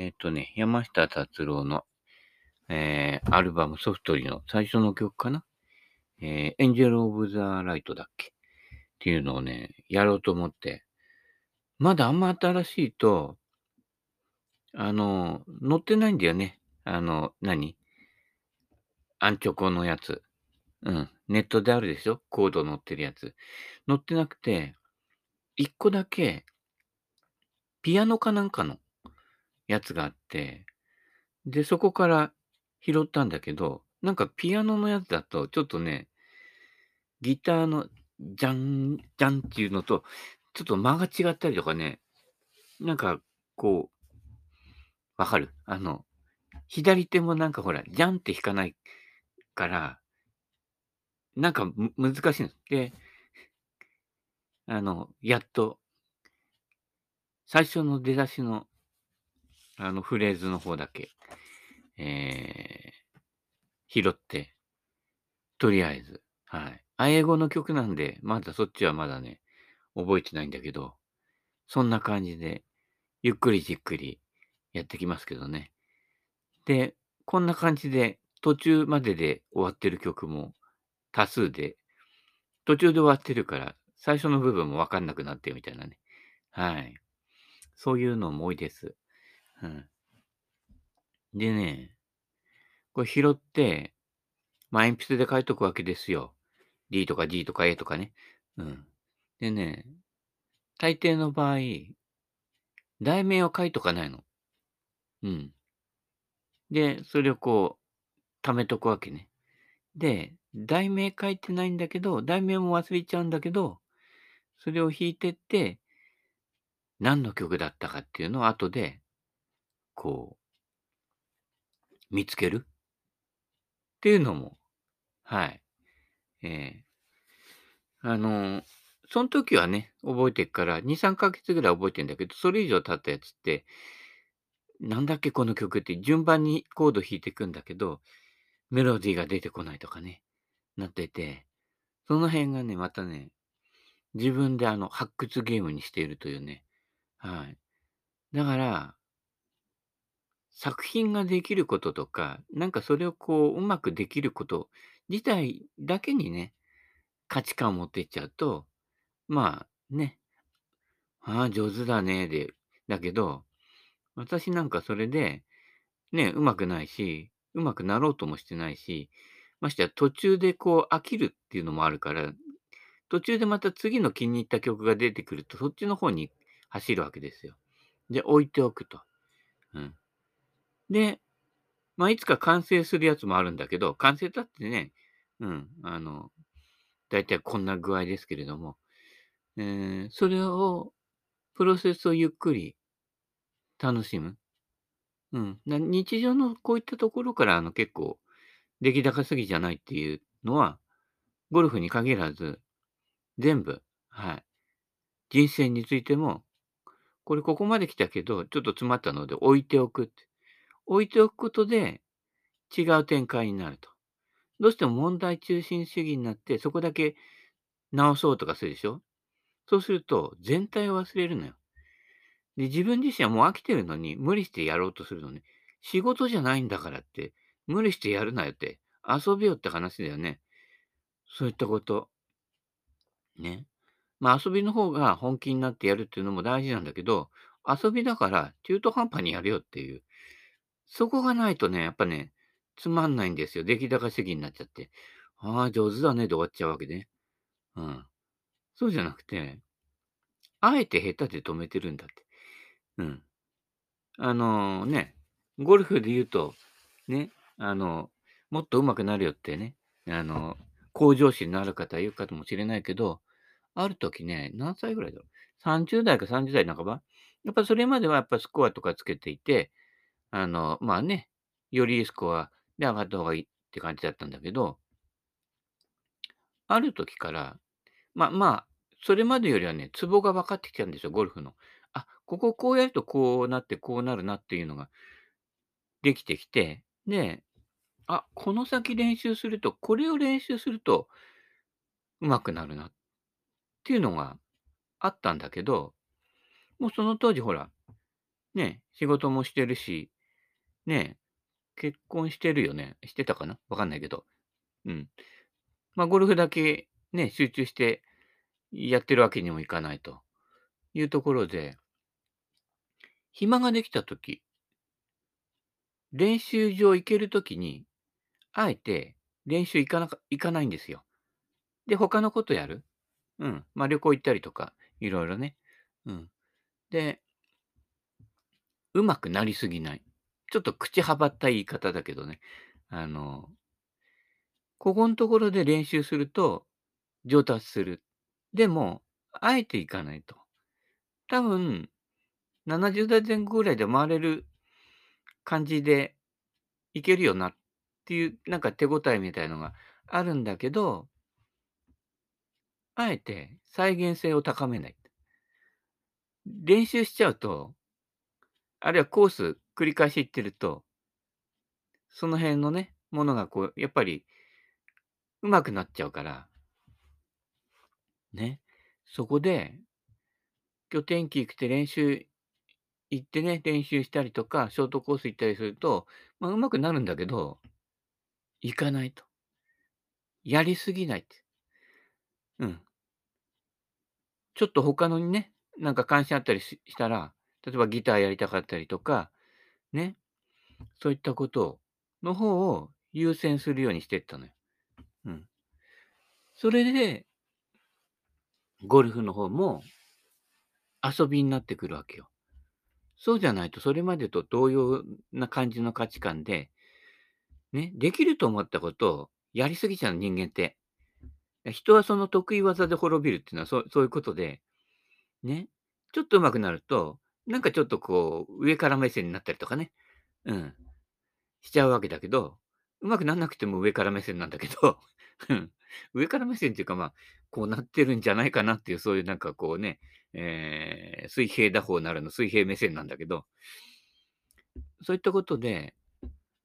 えっ、とね、山下達郎の、えーアルバムソフトリーの最初の曲かな？えー、エンジェル・オブ・ザ・ライトだっけ？っていうのをね、やろうと思って、まだあんま新しいと、あの、載ってないんだよね。あの、何？アンチョコのやつ。うん。ネットであるでしょ？コード載ってるやつ。載ってなくて、一個だけ、ピアノかなんかのやつがあって、で、そこから拾ったんだけど、なんかピアノのやつだと、ちょっとね、ギターのジャン、ジャンっていうのと、ちょっと間が違ったりとかね、なんか、こう、わかる？あの、左手もなんかほら、ジャンって弾かないから、なんか難しいんです。で、あの、やっと、最初の出だしの、あの、フレーズの方だけ、えー、拾って、とりあえず、はい。あ英語の曲なんで、まだそっちはまだね、覚えてないんだけど、そんな感じで、ゆっくりじっくりやってきますけどね。で、こんな感じで、途中までで終わってる曲も多数で、途中で終わってるから、最初の部分もわかんなくなってるみたいなね。はい。そういうのも多いです。うん。でね、これ拾って、まあ、鉛筆で書いとくわけですよ。D とか G とか A とかね。うん。でね、大抵の場合、題名を書いとかないの。うん。で、それをこう、貯めとくわけね。で、題名書いてないんだけど、題名も忘れちゃうんだけど、それを弾いてって、何の曲だったかっていうのを後で、こう、見つける？っていうのも、はい。えーあのーその時はね、覚えてるから、2、3ヶ月ぐらい覚えてんだけど、それ以上経ったやつって、なんだっけこの曲って順番にコード弾いていくんだけど、メロディーが出てこないとかね、なってて、その辺がね、またね、自分であの、発掘ゲームにしているというね。はい。だから、作品ができることとか、なんかそれをこう、うまくできること自体だけにね、価値観を持っていっちゃうと、まあね、ああ、上手だね、で、だけど、私なんかそれで、ね、うまくないし、うまくなろうともしてないし、ましてや途中でこう飽きるっていうのもあるから、途中でまた次の気に入った曲が出てくると、そっちの方に走るわけですよ。で、置いておくと。うん。で、まあ、いつか完成するやつもあるんだけど、完成だってね、うん、あの、だいたいこんな具合ですけれども、えーそれを、プロセスをゆっくり楽しむ。うん。日常のこういったところから、あの、結構、出来高すぎじゃないっていうのは、ゴルフに限らず、全部、はい。人生についても、これここまで来たけど、ちょっと詰まったので置いておくって。置いておくことで違う展開になると。どうしても問題中心主義になって、そこだけ直そうとかするでしょ？そうすると、全体を忘れるのよ。で、自分自身はもう飽きてるのに、無理してやろうとするのね。仕事じゃないんだからって、無理してやるなよって、遊びよって話だよね。そういったこと。ね。まあ遊びの方が本気になってやるっていうのも大事なんだけど、遊びだから中途半端にやるよっていう。そこがないとね、やっぱね、つまんないんですよ。出来高主義になっちゃって。ああ、上手だねで終わっちゃうわけね。うん。そうじゃなくて、あえて下手で止めてるんだって。うん。あのね、ゴルフで言うと、ね、あの、もっと上手くなるよってね、あの、向上心のある方は言うかもしれないけど、ある時ね、何歳ぐらいだろう。30代か30代半ばやっぱそれまではやっぱスコアとかつけていて、あの、まあね、よりいいスコアで上がった方がいいって感じだったんだけど、ある時から、まあまあ、それまでよりはね、ツボが分かってきたんですよ、ゴルフの。あ、こここうやるとこうなって、こうなるなっていうのができてきて、で、あ、この先練習すると、これを練習すると上手くなるなっていうのがあったんだけど、もうその当時ほら、ね、仕事もしてるし、ね、結婚してるよね？してたかな？わかんないけど。うん。まあ、ゴルフだけね、集中してやってるわけにもいかないというところで暇ができた時練習場行ける時に、あえて練習行かな行かないんですよ。で、他のことやる？うん。まあ、旅行行ったりとか、いろいろね。うん。で上手くなりすぎない。ちょっと口はばった言い方だけどね。あのここんところで練習すると上達する。でも、あえて行かないと。多分、70代前後ぐらいで回れる感じでいけるよなっていう、なんか手応えみたいのがあるんだけどあえて再現性を高めない。練習しちゃうとあるいはコース繰り返し行ってるとその辺のね、ものがこう、やっぱり上手くなっちゃうからね、そこで今日天気良くて練習行ってね、練習したりとか、ショートコース行ったりすると、ま、上手くなるんだけど行かないと。やりすぎないって。うん。ちょっと他のにね、なんか関心あったりししたら、例えばギターやりたかったりとか、ね、そういったことの方を優先するようにしてったのよ。うん。それでゴルフの方も遊びになってくるわけよ。そうじゃないと、それまでと同様な感じの価値観で、ね、できると思ったことをやりすぎちゃう、人間って。人はその得意技で滅びるっていうのは、そうそういうことで、ね、ちょっと上手くなると、なんかちょっとこう、上から目線になったりとかね、うん、しちゃうわけだけど、上手くなんなくても上から目線なんだけど、上から目線っていうか、まあ、こうなってるんじゃないかなっていう、そういうなんかこうね、えー、水平打法なるの水平目線なんだけど、そういったことで、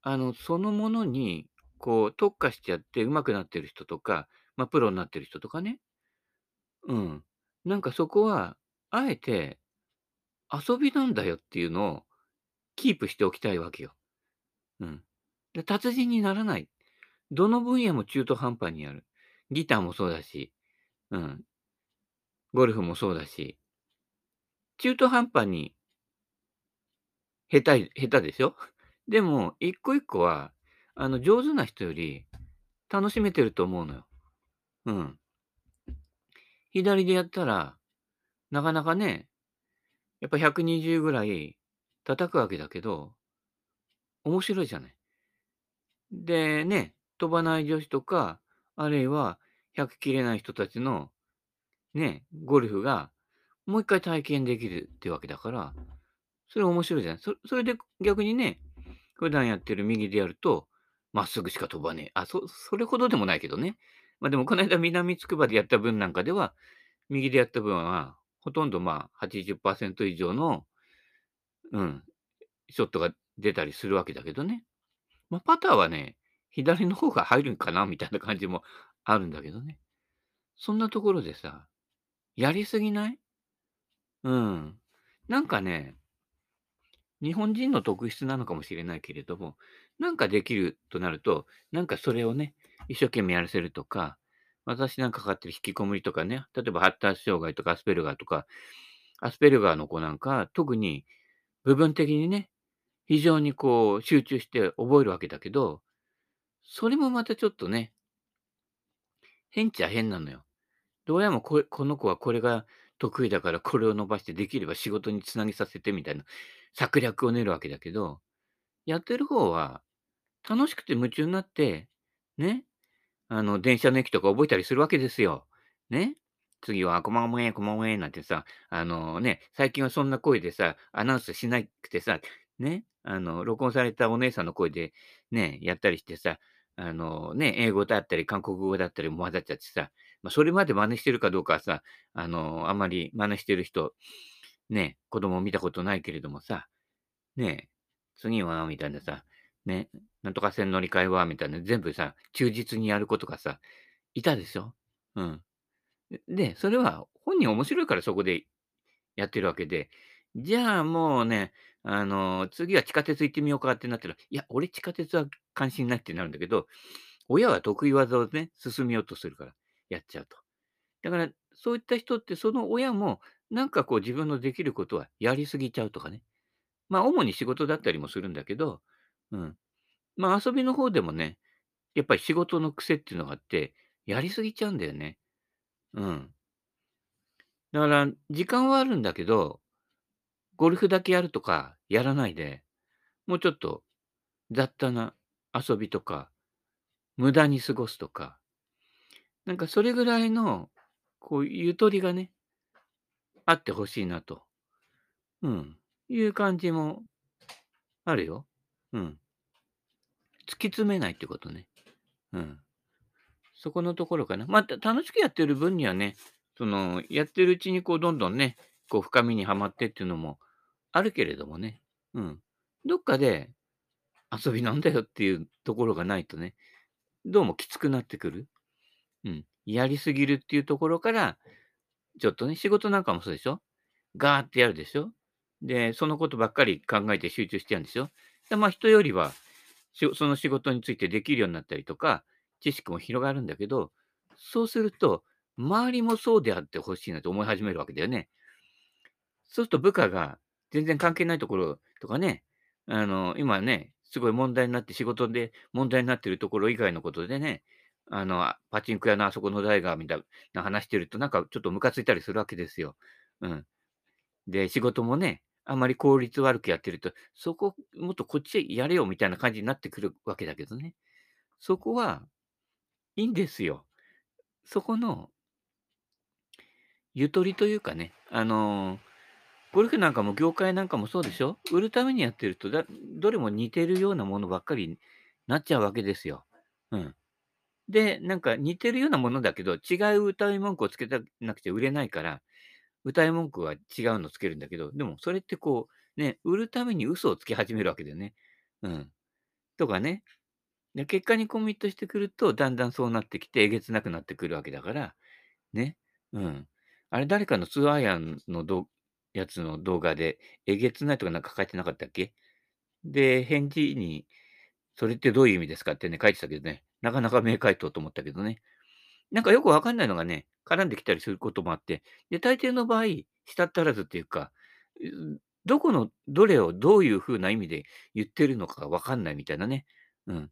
あの、そのものに、こう、特化しちゃって上手くなってる人とか、まあ、プロになってる人とかね。うん。なんかそこは、あえて遊びなんだよっていうのをキープしておきたいわけよ。うん。で、達人にならない。どの分野も中途半端にやる。ギターもそうだし、うん。ゴルフもそうだし。中途半端に下手下手でしょ？でも、一個一個は、あの、上手な人より楽しめてると思うのよ。うん。左でやったら、なかなかね、やっぱ120ぐらい叩くわけだけど面白いじゃない。で、ね、飛ばない女子とか、あるいは100切れない人たちの、ね、ゴルフがもう一回体験できるってわけだから、それ面白いじゃない。そそれで逆にね、普段やってる右でやると、まっすぐしか飛ばねえ。あ、そそれほどでもないけどね。まあ、でもこないだ南筑波でやった分なんかでは、右でやった分は、ほとんど、まあ、80%以上のうん、ショットが出たりするわけだけどね。まあ、パターはね、左の方が入るんかなみたいな感じもあるんだけどね。そんなところでさ、やりすぎない？うん。なんかね日本人の特質なのかもしれないけれども、なんかできるとなると、なんかそれをね、一生懸命やらせるとか、私なんかかかってる引きこもりとかね、例えば発達障害とかアスペルガーとか、アスペルガーの子なんか、特に部分的にね、非常にこう集中して覚えるわけだけど、それもまたちょっとね変っちゃ変なのよ。どうやもここの子はこれが得意だからこれを伸ばしてできれば仕事につなげさせてみたいな策略を練るわけだけど、やってる方は楽しくて夢中になって、ね、あの、電車の駅とか覚えたりするわけですよ。ね。次は、こまもえ、こまもえなんてさ、あのね、最近はそんな声でさ、アナウンスしなくてさ、ね、あの、録音されたお姉さんの声でね、やったりしてさ、あのね、英語だったり韓国語だったりも混ざっちゃってさ、まあ、それまで真似してるかどうかはさ、あの、あんまり真似してる人、ね、子供見たことないけれどもさ、ね、次はみたいなさ、ね、なんとか線乗り換えはみたいな、全部さ、忠実にやる子とかさ、いたでしょ？うん。で、それは本人面白いからそこでやってるわけで、じゃあもうね、あの、次は地下鉄行ってみようかってなったら、いや、俺地下鉄は関心ないってなるんだけど、親は得意技をね、進めようとするから、やっちゃうと。だから、そういった人って、その親も、なんかこう自分のできることはやりすぎちゃうとかね。まあ、主に仕事だったりもするんだけど、うん。まあ、遊びの方でもね、やっぱり仕事の癖っていうのがあって、やりすぎちゃうんだよね。うん。だから、時間はあるんだけど、ゴルフだけやるとかやらないで、もうちょっと雑多な遊びとか、無駄に過ごすとか、なんかそれぐらいの、こう、ゆとりがね、あってほしいなと。うん。いう感じもあるよ。うん。突き詰めないってことね。うん。そこのところかな。また、楽しくやってる分にはね、その、やってるうちにこう、どんどんね、こう、深みにはまってっていうのもあるけれどもね。うん。どっかで遊びなんだよっていうところがないとね、どうもきつくなってくる。うん。やりすぎるっていうところから、ちょっとね、仕事なんかもそうでしょ？ガーってやるでしょ？で、そのことばっかり考えて集中してやるんでしょ？でまあ、人よりは、その仕事についてできるようになったりとか、知識も広がるんだけど、そうすると、周りもそうであってほしいなと思い始めるわけだよね。そうすると部下が全然関係ないところとかね、あの、今ね、すごい問題になって、仕事で問題になってるところ以外のことでね、あの、パチンコ屋のあそこの台がみたいな話してると、なんかちょっとムカついたりするわけですよ。うん。で、仕事もね、あまり効率悪くやってると、そこ、もっとこっちやれよみたいな感じになってくるわけだけどね。そこはいいんですよ。そこのゆとりというかね、あの、ゴルフなんかも業界なんかもそうでしょ？売るためにやってると、だどれも似てるようなものばっかりになっちゃうわけですよ。うん。で、なんか似てるようなものだけど、違う歌い文句をつけたなくて売れないから、歌い文句は違うのつけるんだけど、でもそれってこう、ね、売るために嘘をつき始めるわけだよね。うん。とかね。で、結果にコミットしてくると、だんだんそうなってきて、えげつなくなってくるわけだから、ね。うん。あれ、誰かのツーアイアンのどやつの動画で、えげつないとかなんか書いてなかったっけ？で、返事に、それってどういう意味ですか？ってね、書いてたけどね、なかなか明回答と思ったけどね。なんかよくわかんないのがね、絡んできたりすることもあって、で、大抵の場合、したったらずっていうか、どこの、どれをどういう風な意味で言ってるのかがわかんないみたいなね。うん。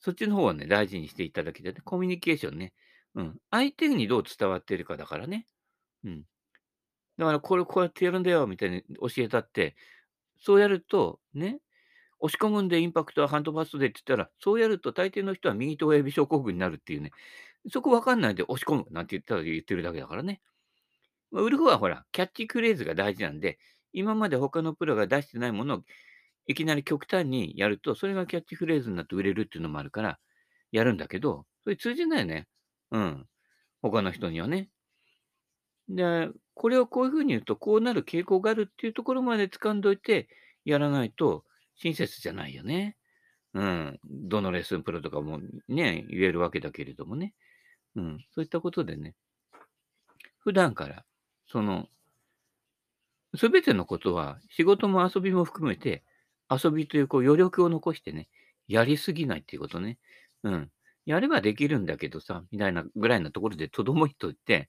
そっちの方はね、大事にしていただきたいね。コミュニケーションね。うん。相手にどう伝わってるかだからね。うん。だからこれこうやってやるんだよみたいに教えたって、そうやると、ね、押し込むんでインパクトはハンドバストでって言ったら、そうやると大抵の人は右手親指症候群になるっていうね。そこわかんないで押し込むなんて言ったら言ってるだけだからね。まあ、売る方はほら、キャッチフレーズが大事なんで、今まで他のプロが出してないものをいきなり極端にやると、それがキャッチフレーズになって売れるっていうのもあるから、やるんだけど、それ通じないよね。うん。他の人にはね。で、これをこういう風に言うと、こうなる傾向があるっていうところまで掴んどいてやらないと、親切じゃないよね。うん。どのレッスンプロとかもね、言えるわけだけれどもね。うん。そういったことでね、普段から、その、すべてのことは、仕事も遊びも含めて、遊びというこう余力を残してね、やりすぎないっていうことね。うん。やればできるんだけどさ、みたいなぐらいなところでとどめといて、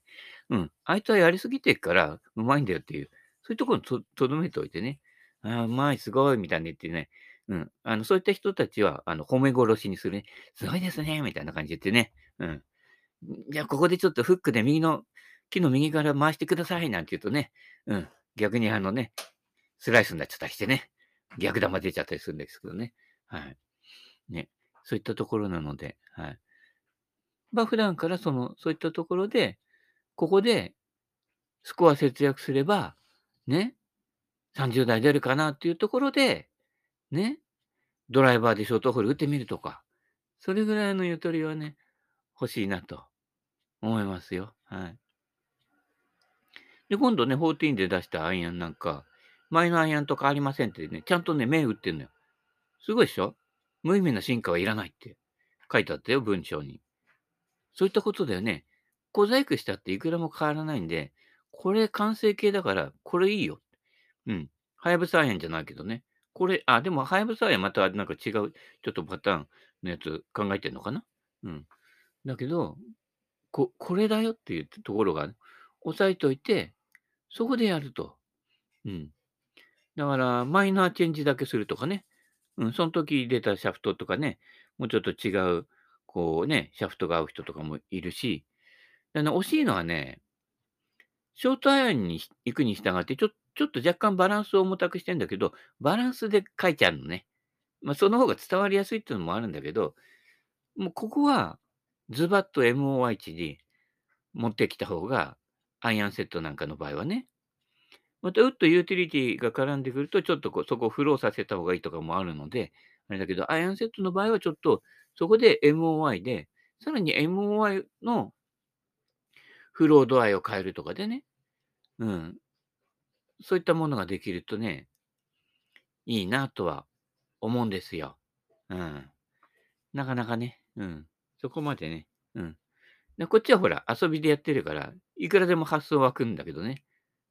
うん、あいつはやりすぎてっからうまいんだよっていう、そういうところにととどめておいてね、ああ、うまい、すごい、みたいに言ってね、うん、あの、そういった人たちは、あの、褒め殺しにするね、すごいですね、みたいな感じで言ってね、うん。じゃあ、ここでちょっとフックで右の、木の右から回してください、なんて言うとね、うん、逆にあのね、スライスになっちゃったりしてね、逆玉出ちゃったりするんですけどね、はい。ね。そういったところなので、はい。まあ、普段からその、そういったところで、ここでスコア節約すれば、ね、30代出るかなっていうところで、ね、ドライバーでショートホール打ってみるとか、それぐらいのゆとりはね、欲しいなと思いますよ。はい。で、今度ね、14で出したアイアンなんか、前のアイアンと変わりませんってね、ちゃんとね、目打ってんのよ。すごいでしょ？無意味な進化はいらないって書いてあったよ、文章に。そういったことだよね。小細工したっていくらも変わらないんで、これ完成形だから、これいいよ。うん。はやぶさアイアンじゃないけどね。これ、あ、でも、はやぶさアイアンまたなんか違う、ちょっとパターンのやつ考えてんのかな？うん。だけど、こ、これだよっていうところが、ね、押さえといて、そこでやると。うん。だから、マイナーチェンジだけするとかね。うん、その時出たシャフトとかね、もうちょっと違う、こうね、シャフトが合う人とかもいるし、あの惜しいのはね、ショートアイアンに行くに従って、ちょちょっと若干バランスを重たくしてんだけど、バランスで書いてあるのね。まあ、その方が伝わりやすいっていうのもあるんだけど、もうここはズバッと MOI 値に持ってきた方が、アイアンセットなんかの場合はね。また、ウッドユーティリティが絡んでくると、ちょっとこそこをフローさせた方がいいとかもあるので、あれだけど、アイアンセットの場合はちょっと、そこで MOI で、さらに MOI のフロー度合いを変えるとかでね、うん。そういったものができるとね、いいなとは思うんですよ。うん。なかなかね、うん。そこまでね、うん。でこっちはほら、遊びでやってるから、いくらでも発想湧くんだけどね。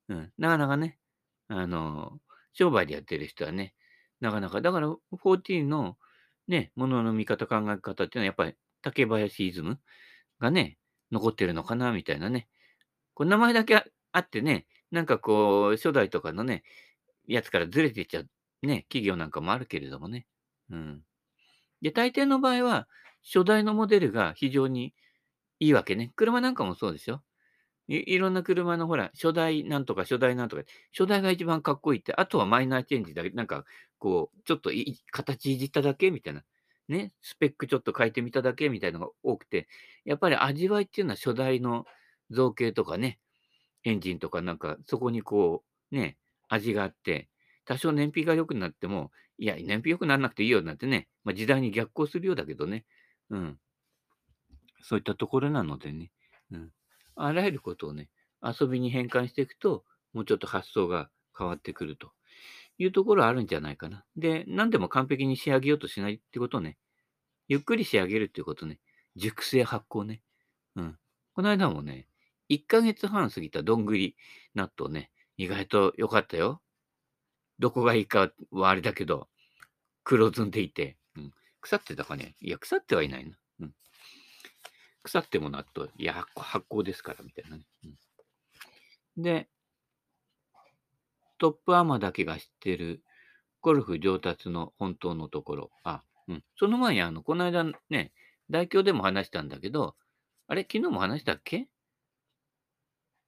うん。なかなかね、あの、商売でやってる人はね、なかなか、だから14のね、ものの見方、考え方っていうのはやっぱり竹林イズムがね、残ってるのかなみたいなね。こう名前だけあってね、なんかこう、初代とかのね、やつからずれてっちゃうね、企業なんかもあるけれどもね。うん。で、大抵の場合は、初代のモデルが非常にいいわけね。車なんかもそうですよ。いろんな車のほら、初代なんとか初代なんとか、初代が一番かっこいいって、あとはマイナーチェンジだけ、なんかこう、ちょっとい形いじっただけみたいな。ね、スペックちょっと変えてみただけみたいなのが多くて、やっぱり味わいっていうのは初代の造形とかね、エンジンとかなんかそこにこう、ね、味があって、多少燃費が良くなっても、いや、燃費良くならなくていいよなんてね、まあ、時代に逆行するようだけどね、うん。そういったところなのでね、うん。あらゆることをね、遊びに変換していくと、もうちょっと発想が変わってくるというところあるんじゃないかな。で、何でも完璧に仕上げようとしないってことね。ゆっくり仕上げるっていうことね。熟成発酵ね。うん。この間もね、1ヶ月半過ぎたどんぐり納豆ね、意外と良かったよ。どこがいいかはあれだけど、黒ずんでいて、腐ってたかね？いや、腐ってはいないな。うん、腐っても納豆、いや、発酵ですから、みたいなね。うん、で、トップアマだけが知ってるゴルフ上達の本当のところ。あ、うん。その前に、あの、この間ね、代表でも話したんだけど、あれ、昨日も話したっけ？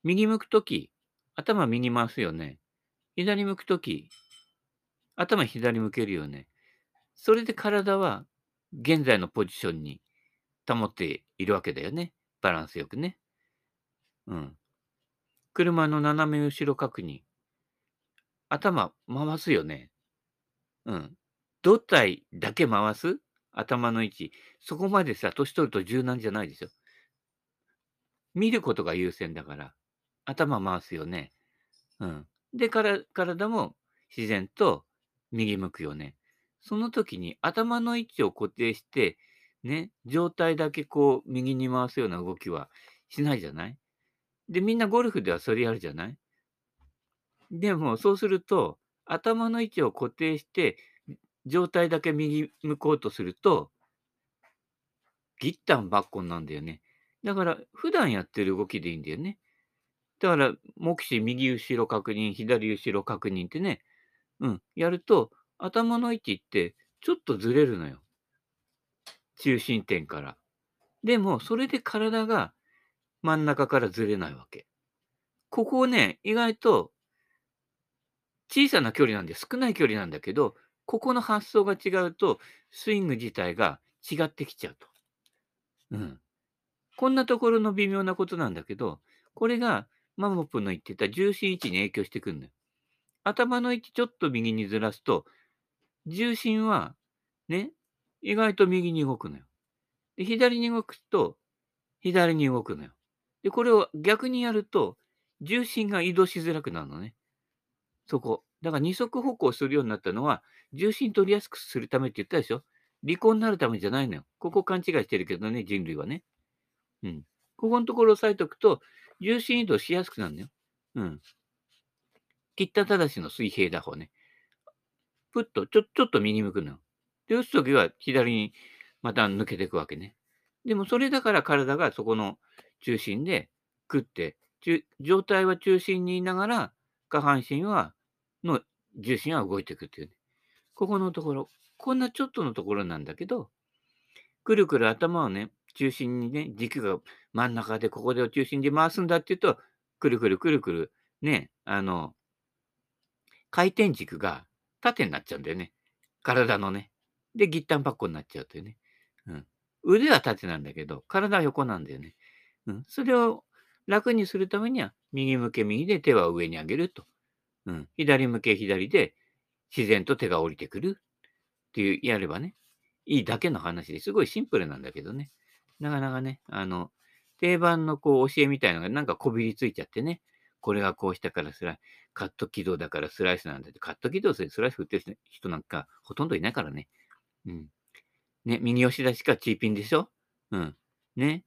右向くとき、頭右回すよね。左向くとき、頭左向けるよね。それで体は現在のポジションに保っているわけだよね。バランスよくね。うん。車の斜め後ろ確認。頭回すよね。うん。胴体だけ回す？頭の位置。そこまでさ、年取ると柔軟じゃないでしょ。見ることが優先だから、頭回すよね。うん。で、から体も自然と右向くよね。その時に頭の位置を固定して、ね、状態だけこう右に回すような動きはしないじゃない？で、みんなゴルフではそれやるじゃない？でも、そうすると、頭の位置を固定して、状態だけ右向こうとすると、ギッタンバッコンなんだよね。だから、普段やってる動きでいいんだよね。だから、目視右後ろ確認、左後ろ確認ってね、うん、やると、頭の位置ってちょっとずれるのよ。中心点から。でも、それで体が真ん中からずれないわけ。ここをね、意外と小さな距離なんで少ない距離なんだけど、ここの発想が違うと、スイング自体が違ってきちゃうと。うん。こんなところの微妙なことなんだけど、これがマモプの言ってた重心位置に影響してくるんだよ。頭の位置ちょっと右にずらすと、重心はね、意外と右に動くのよ。で、左に動くと、左に動くのよ。で、これを逆にやると、重心が移動しづらくなるのね。そこ。だから二足歩行するようになったのは、重心取りやすくするためって言ったでしょ離婚になるためじゃないのよ。ここ勘違いしてるけどね、人類はね。うん。ここのところ押さえておくと、重心移動しやすくなるのよ。うん。切ったただしの水平打法ね。ぷっと、ちょ、ちょっと右向くのよ。で、打つときは左にまた抜けていくわけね。でもそれだから体がそこの中心で食って、状態は中心にいながら、下半身は、の重心は動いていくっていうね。ここのところ、こんなちょっとのところなんだけど、くるくる頭をね、中心にね、軸が真ん中でここでを中心で回すんだって言うと、くるくるくるくる、ね、あの、回転軸が縦になっちゃうんだよね。体のね。で、ギッタンパッコになっちゃうというね。うん。腕は縦なんだけど、体は横なんだよね。うん。それを楽にするためには、右向け右で手は上に上げると。うん。左向け左で自然と手が降りてくるっていう、やればね、いいだけの話ですごいシンプルなんだけどね。なかなかね、あの、定番のこう教えみたいなのがなんかこびりついちゃってね。これがこうしたからスライカット軌道だからスライスなんだって、カット軌道でスライス振ってる人なんかほとんどいないからね。うん。ね、右押し出しかチーピンでしょ？うん。ね。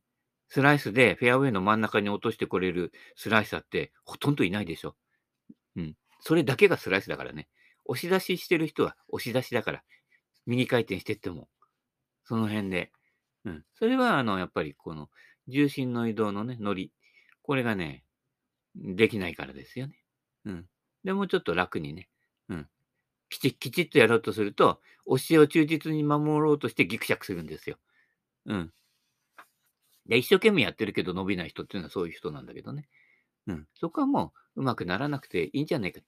スライスでフェアウェイの真ん中に落としてこれるスライサーってほとんどいないでしょ？うん。それだけがスライスだからね。押し出ししてる人は押し出しだから、右回転してっても、その辺で。うん。それは、あの、やっぱりこの重心の移動のね、乗り。これがね、できないからですよね。うん。でもうちょっと楽にね。うん。きちっきちっとやろうとすると、教えを忠実に守ろうとしてギクシャクするんですよ。うん。で、一生懸命やってるけど伸びない人っていうのはそういう人なんだけどね。うん。そこはもううまくならなくていいんじゃないか。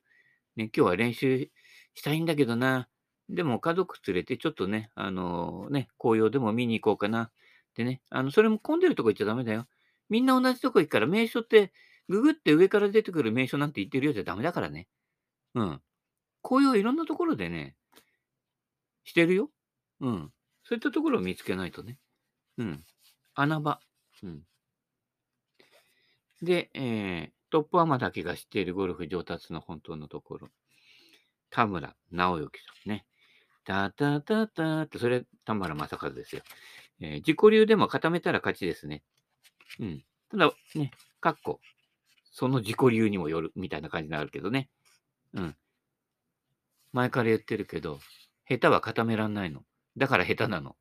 ね、今日は練習したいんだけどな。でも家族連れてちょっとね、あのー、ね、紅葉でも見に行こうかな。でね、あの、それも混んでるとこ行っちゃダメだよ。みんな同じとこ行くから名所ってググって上から出てくる名所なんて言ってるようじゃダメだからね。うん。紅葉いろんなところでね、してるよ。うん。そういったところを見つけないとね。うん。穴場。うん。で、えー、トップアマだけが知っているゴルフ上達の本当のところ。田村直之さんね。タタタタって、それ、田村正和ですよ。えー、自己流でも固めたら勝ちですね。うん。ただ、ね、かっこ、その自己流にもよるみたいな感じになるけどね。うん。前から言ってるけど、下手は固めらんないの。だから下手なの。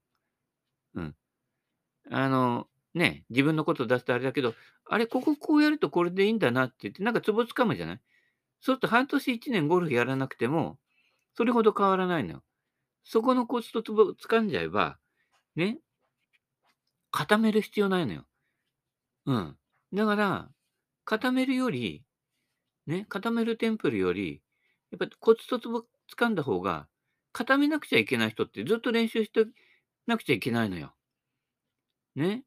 うん。あの、ね、自分のこと出すとあれだけど、あれ、こここうやるとこれでいいんだなって言って、なんかツボつかむじゃない？そうすると半年一年ゴルフやらなくても、それほど変わらないのよ。そこのコツとツボ掴んじゃえば、ね、固める必要ないのよ。うん。だから、固めるより、ね、固めるテンプルより、やっぱりコツとつぼ掴んだ方が、固めなくちゃいけない人ってずっと練習してなくちゃいけないのよ。ね。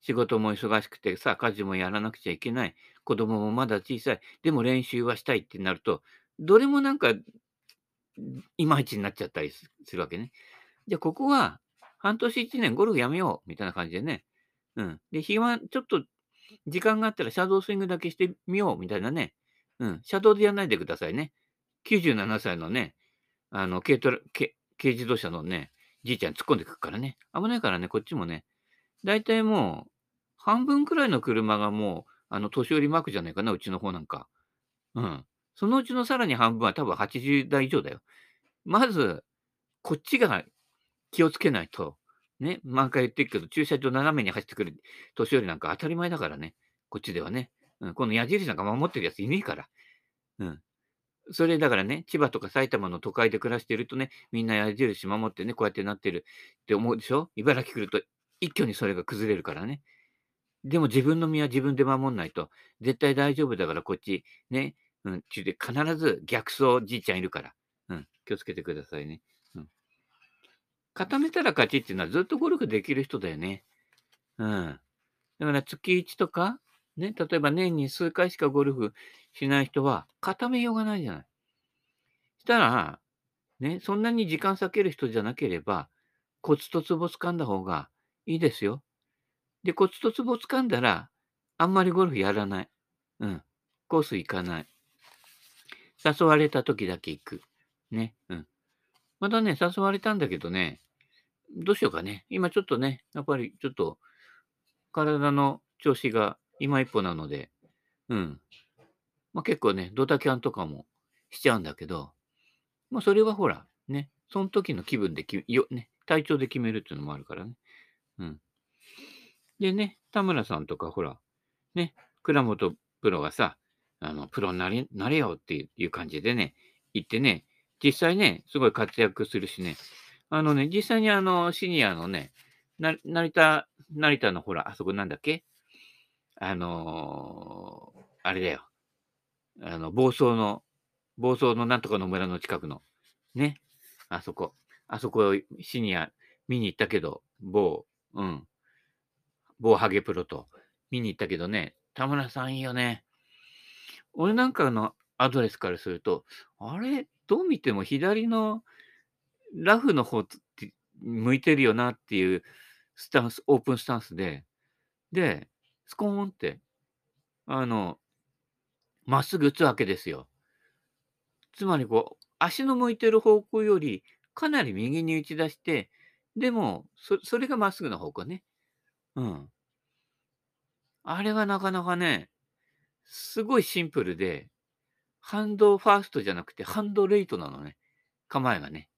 仕事も忙しくてさ、家事もやらなくちゃいけない。子供もまだ小さい。でも練習はしたいってなると、どれもなんか、いまいちになっちゃったりするわけね。じゃあ、ここは、半年一年ゴルフやめようみたいな感じでね。うん。で、暇、ちょっと時間があったらシャドースイングだけしてみようみたいなね。うん。シャドーでやらないでくださいね。97歳のね、あの、軽トラ、軽自動車のね、じいちゃん突っ込んでくるからね。危ないからね、こっちもね。だいたいもう、半分くらいの車がもう、あの、年寄りマークじゃないかな、うちの方なんか。うん。そのうちのさらに半分は多分80代以上だよ。まず、こっちが気をつけないと、ね、毎回言ってるけど、駐車場斜めに走ってくる年寄りなんか当たり前だからね。こっちではね。うん、この矢印なんか守ってるやついねえから。うん。それだからね、千葉とか埼玉の都会で暮らしてるとね、みんな矢印守ってね、こうやってなってるって思うでしょ？茨城来ると一挙にそれが崩れるからね。でも自分の身は自分で守んないと、絶対大丈夫だからこっち、ね、うん、ちで必ず逆走じいちゃんいるから、うん、気をつけてくださいね。固めたら勝ちっていうのはずっとゴルフできる人だよね。うん。だから月1とか、ね、例えば年に数回しかゴルフしない人は固めようがないじゃない。したら、ね、そんなに時間割ける人じゃなければ、コツとツボ掴んだ方がいいですよ。で、コツとツボ掴んだら、あんまりゴルフやらない。うん。コース行かない。誘われた時だけ行く。ね。うん。またね、誘われたんだけどね、どうしようかね。今ちょっとね、やっぱりちょっと、体の調子が今一歩なので、うん。まあ、結構ね、ドタキャンとかもしちゃうんだけど、まあ、それはほら、ね、その時の気分でき、よ、ね、体調で決めるっていうのもあるからね。うん。でね、田村さんとかほら、ね、倉本プロがさ、あの、プロになれ、なれよっていう感じでね、言ってね、実際ね、すごい活躍するしね、あのね、実際にあの、シニアのね、な、成田、成田のほら、あそこなんだっけ？あのー、あれだよ。あの、暴走の、暴走のなんとかの村の近くの、ね。あそこ。あそこ、シニア見に行ったけど、某、うん。某ハゲプロと見に行ったけどね、田村さんいいよね。俺なんかのアドレスからすると、あれ？どう見ても左のラフの方って向いてるよなっていうスタンス、オープンスタンスで、で、スコーンって、あの、まっすぐ打つわけですよ。つまりこう、足の向いてる方向よりかなり右に打ち出して、でも、そそれがまっすぐの方向ね。うん。あれはなかなかね、すごいシンプルで、ハンドファーストじゃなくて、ハンドレイトなのね。構えがね。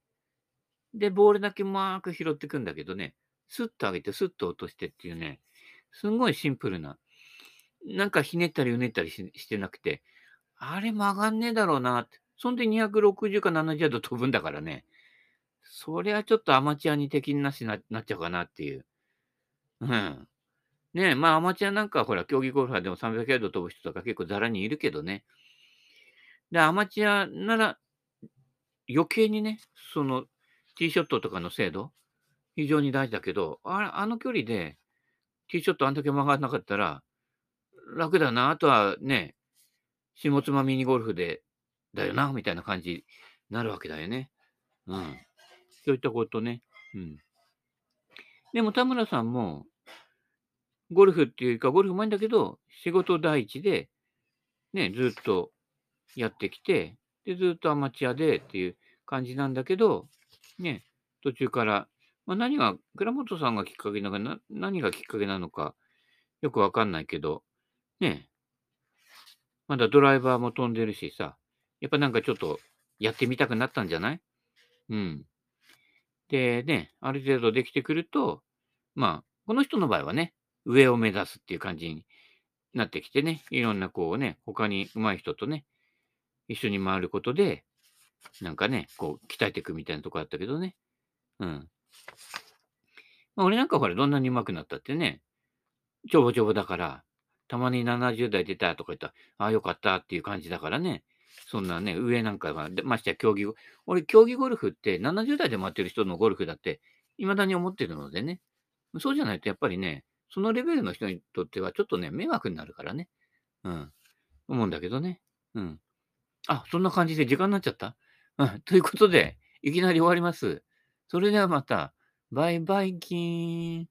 で、ボールだけうまく拾っていくんだけどね、スッと上げて、スッと落としてっていうね、すごいシンプルな。なんかひねったりうねったりしてなくて、あれ曲がんねえだろうなって。そんで260か70ヤード飛ぶんだからね。そりゃちょっとアマチュアに敵なしななっちゃうかなっていう。うん。ねえ、まあアマチュアなんかほら、競技ゴルファーでも300ヤード飛ぶ人とか結構ざらにいるけどね。で、アマチュアなら余計にね、そのティーショットとかの精度、非常に大事だけど、ああの距離でティーショットあんだけ曲がらなかったら、楽だな、あとはね、下妻ミニゴルフで、だよな、みたいな感じになるわけだよね。うん。そういったことね。うん。でも田村さんも、ゴルフっていうか、ゴルフうまいんだけど、仕事第一で、ね、ずっとやってきて、で、ずっとアマチュアでっていう感じなんだけど、ね、途中から、まあ、何が、倉本さんがきっかけなのか、何がきっかけなのか、よくわかんないけど、ね、まだドライバーも飛んでるしさ、やっぱなんかちょっとやってみたくなったんじゃない？うん。でね、ある程度できてくると、まあ、この人の場合はね、上を目指すっていう感じになってきてね、いろんなこうね、他に上手い人とね、一緒に回ることで、なんかね、こう、鍛えていくみたいなとこあったけどね。うん。まあ、俺なんかほら、どんなに上手くなったってね、ちょぼちょぼだから、たまに70代出たとか言ったら、ああ、よかったっていう感じだからね。そんなね、上なんかは、ましてや競技、俺、競技ゴルフって70代で回ってる人のゴルフだって、未だに思ってるのでね。そうじゃないと、やっぱりね、そのレベルの人にとってはちょっとね、迷惑になるからね。うん。思うんだけどね。うん。あ、そんな感じで時間になっちゃった？うん。ということで、いきなり終わります。それではまた、バイバイキーン。